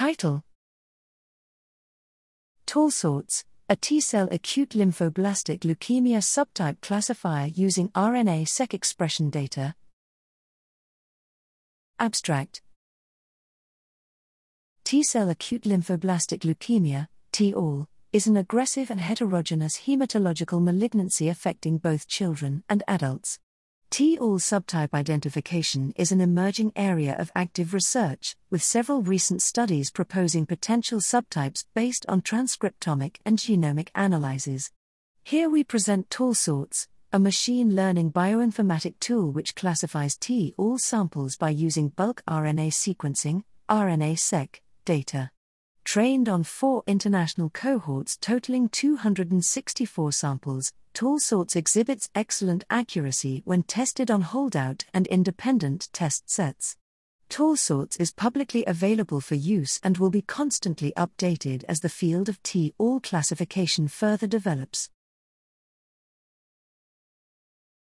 Title TALLSorts, a T cell acute lymphoblastic leukemia subtype classifier using RNA seq expression data. Abstract T cell acute lymphoblastic leukemia, TALL, is an aggressive and heterogeneous hematological malignancy affecting both children and adults. TALL subtype identification is an emerging area of active research, with several recent studies proposing potential subtypes based on transcriptomic and genomic analyses. Here we present TALLSorts, a machine learning bioinformatic tool which classifies TALL samples by using bulk RNA sequencing, RNA-seq, data trained on four international cohorts totaling 264 samples, TALLSorts exhibits excellent accuracy when tested on holdout and independent test sets. TALLSorts is publicly available for use and will be constantly updated as the field of T all classification further develops.